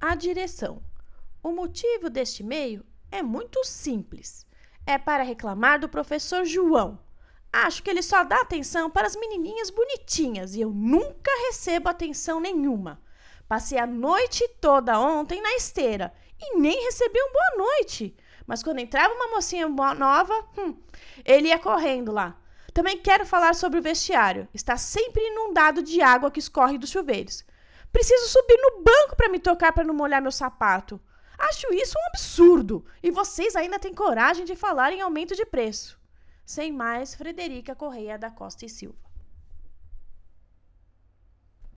A direção. O motivo deste e-mail é muito simples. É para reclamar do professor João. Acho que ele só dá atenção para as menininhas bonitinhas e eu nunca recebo atenção nenhuma. Passei a noite toda ontem na esteira e nem recebi um boa noite. Mas quando entrava uma mocinha nova, hum, ele ia correndo lá. Também quero falar sobre o vestiário. Está sempre inundado de água que escorre dos chuveiros. Preciso subir no banco para me tocar para não molhar meu sapato. Acho isso um absurdo. E vocês ainda têm coragem de falar em aumento de preço. Sem mais, Frederica Correia da Costa e Silva.